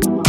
One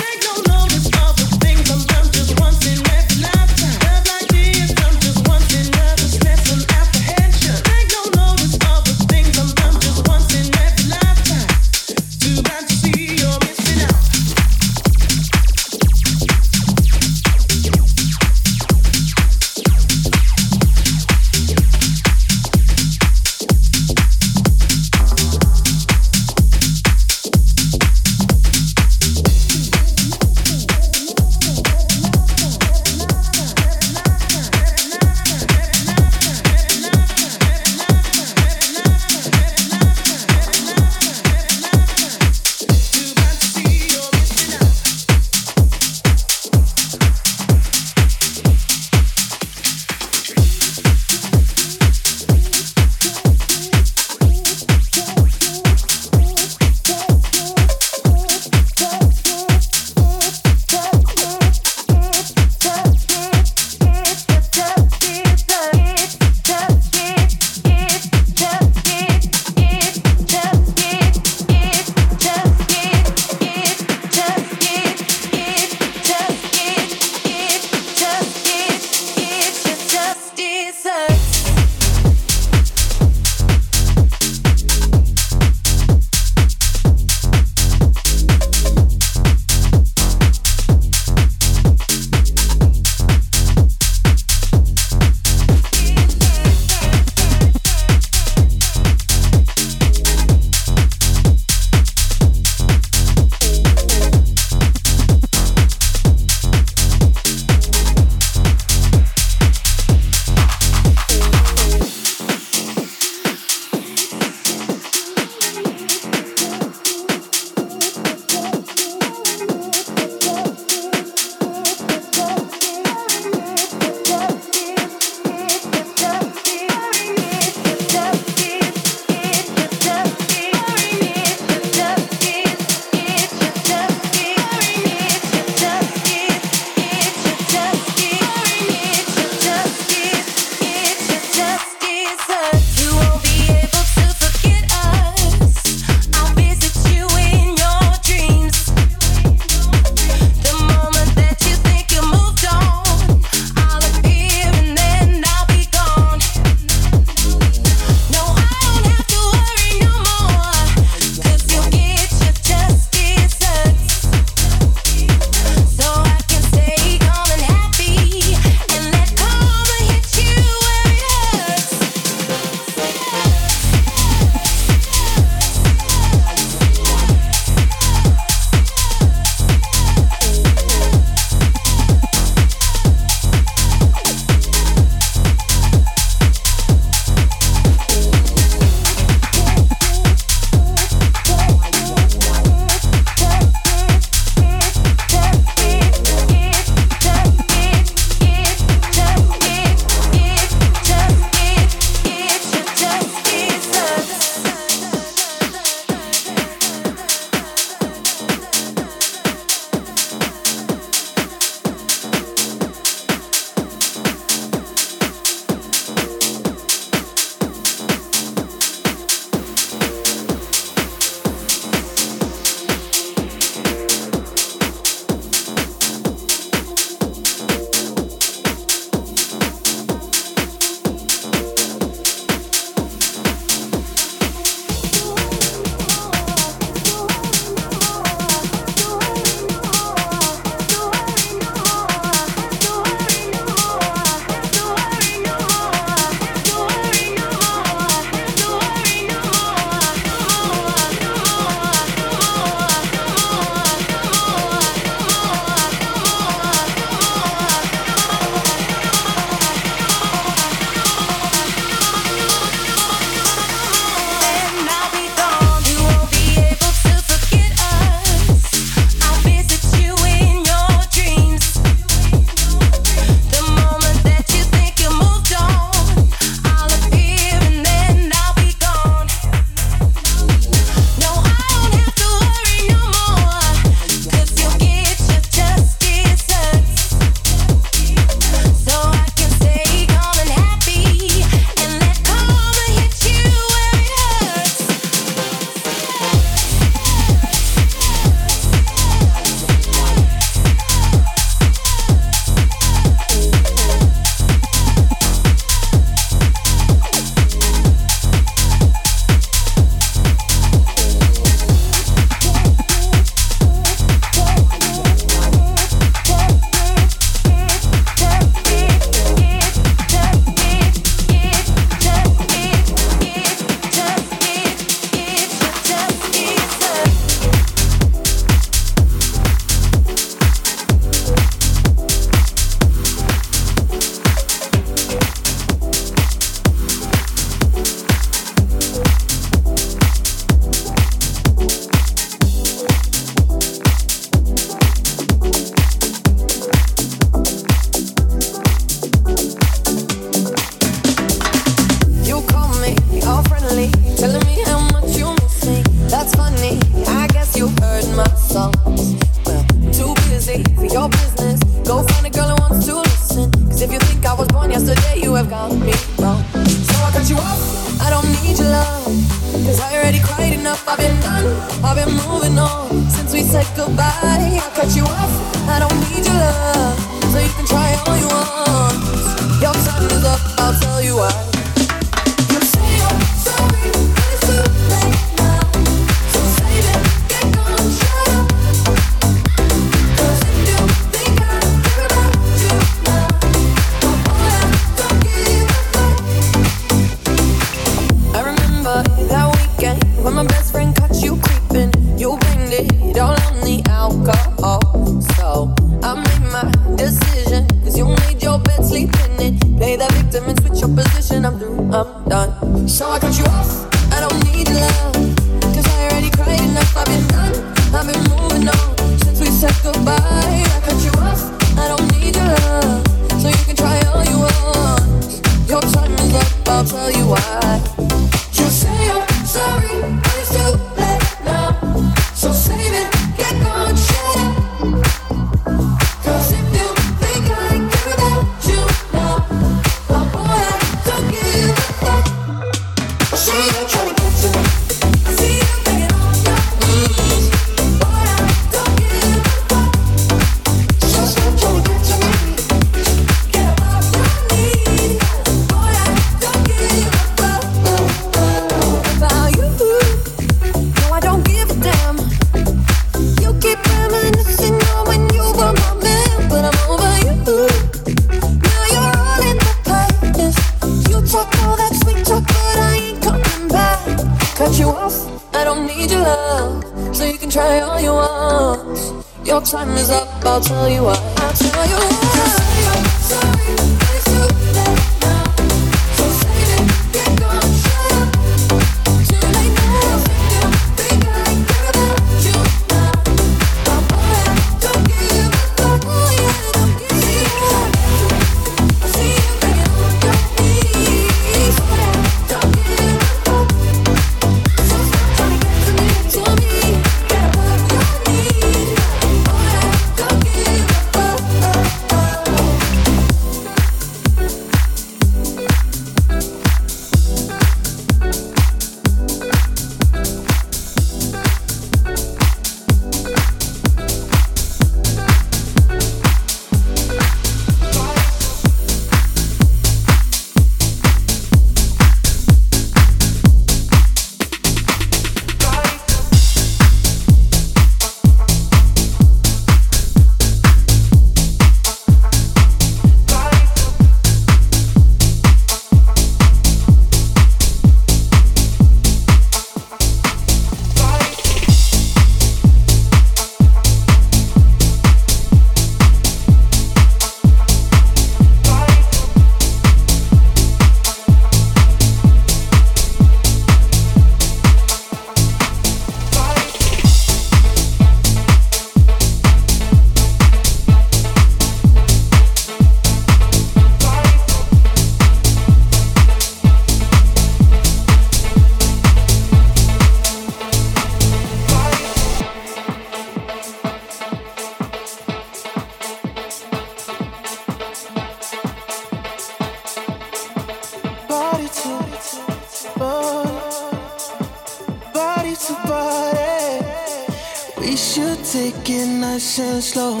you take it nice and slow.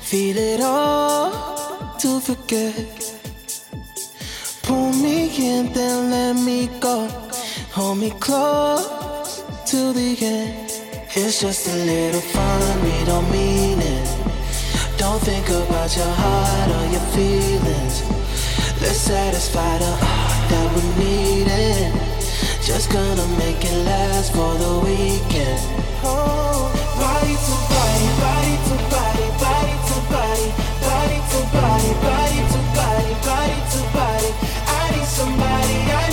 Feel it all to forget. Pull me in, then let me go. Hold me close to the end. It's just a little fun, we don't mean it. Don't think about your heart or your feelings. Let's satisfy the heart that we need it. Just gonna make it last for the weekend. body, body to body, body to body. I need somebody. I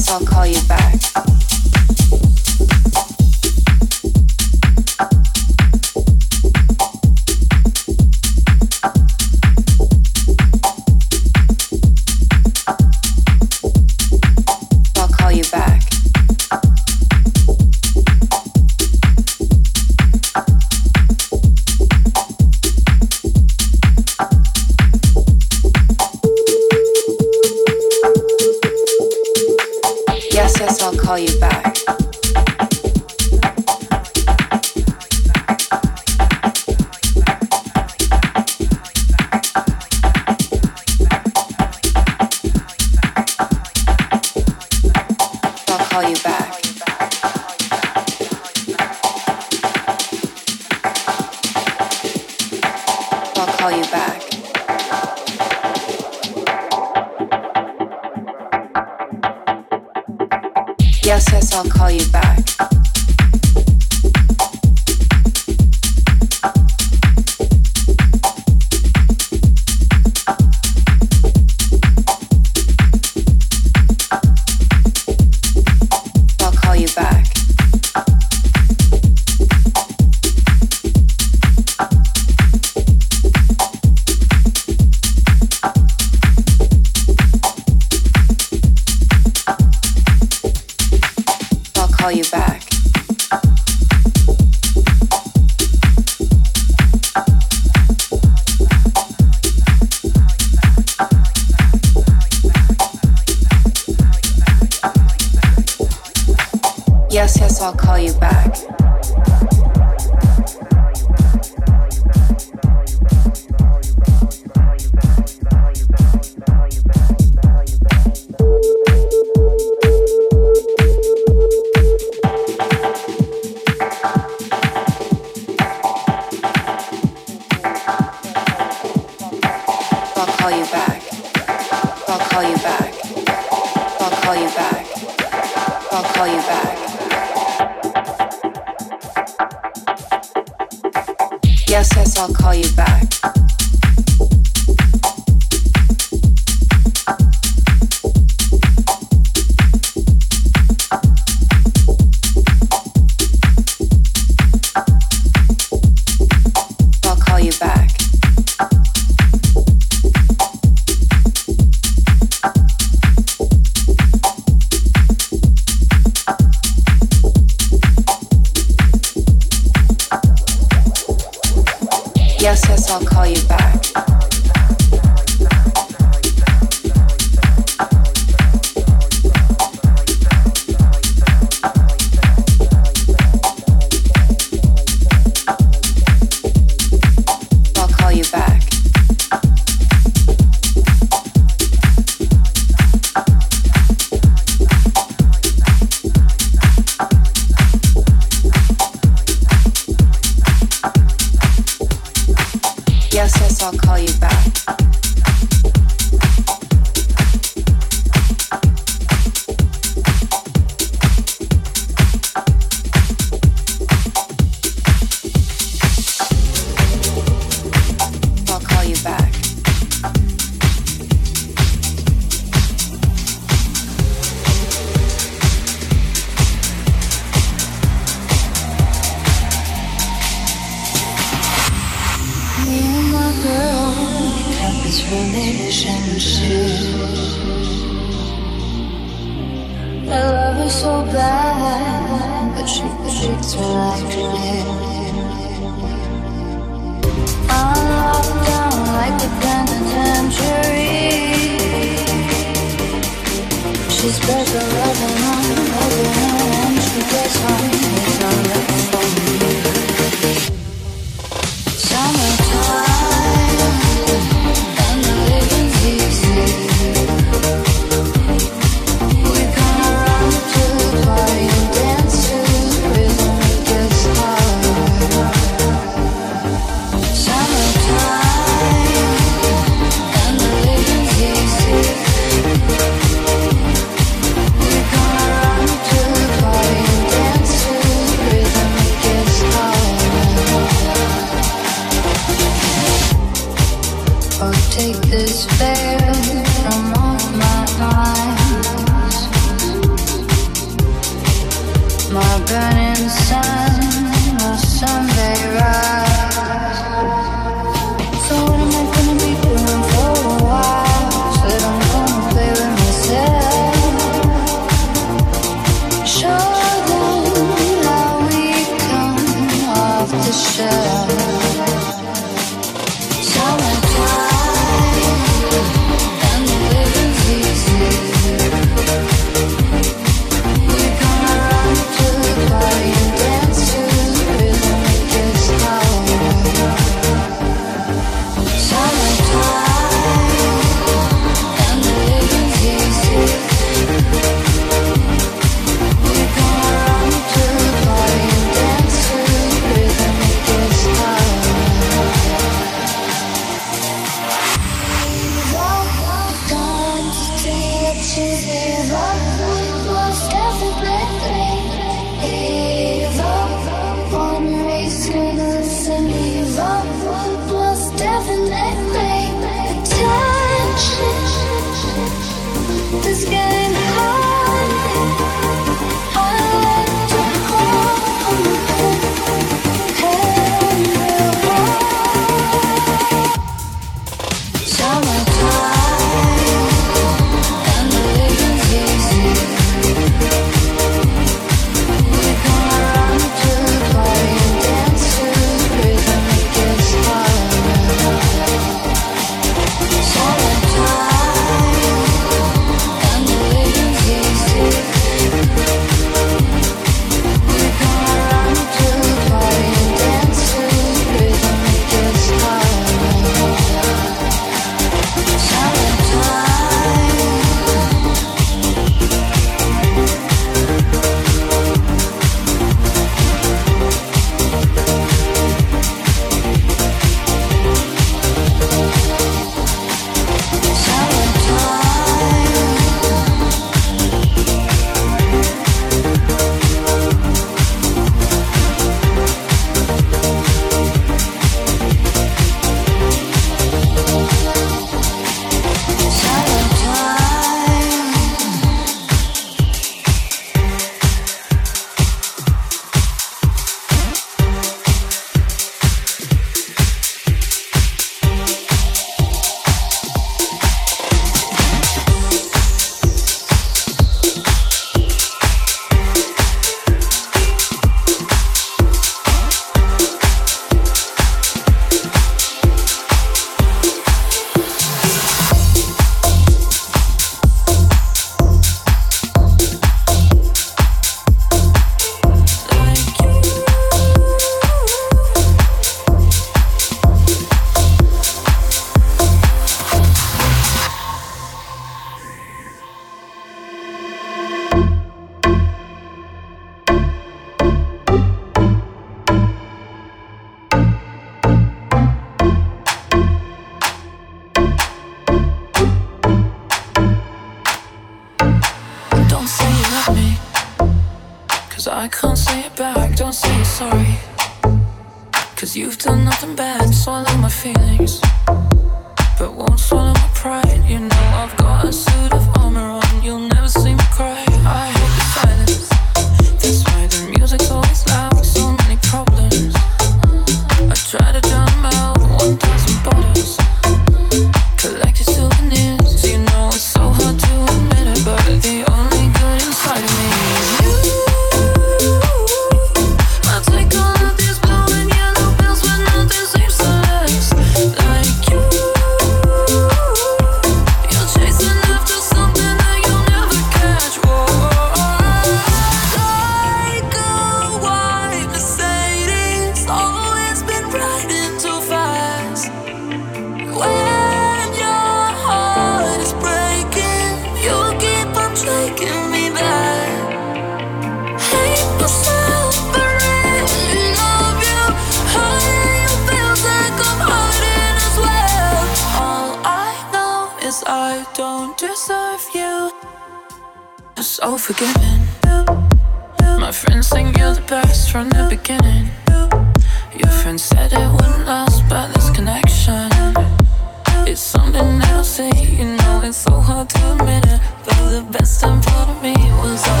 now say you know it's so hard to admit it, but the best time part of me was.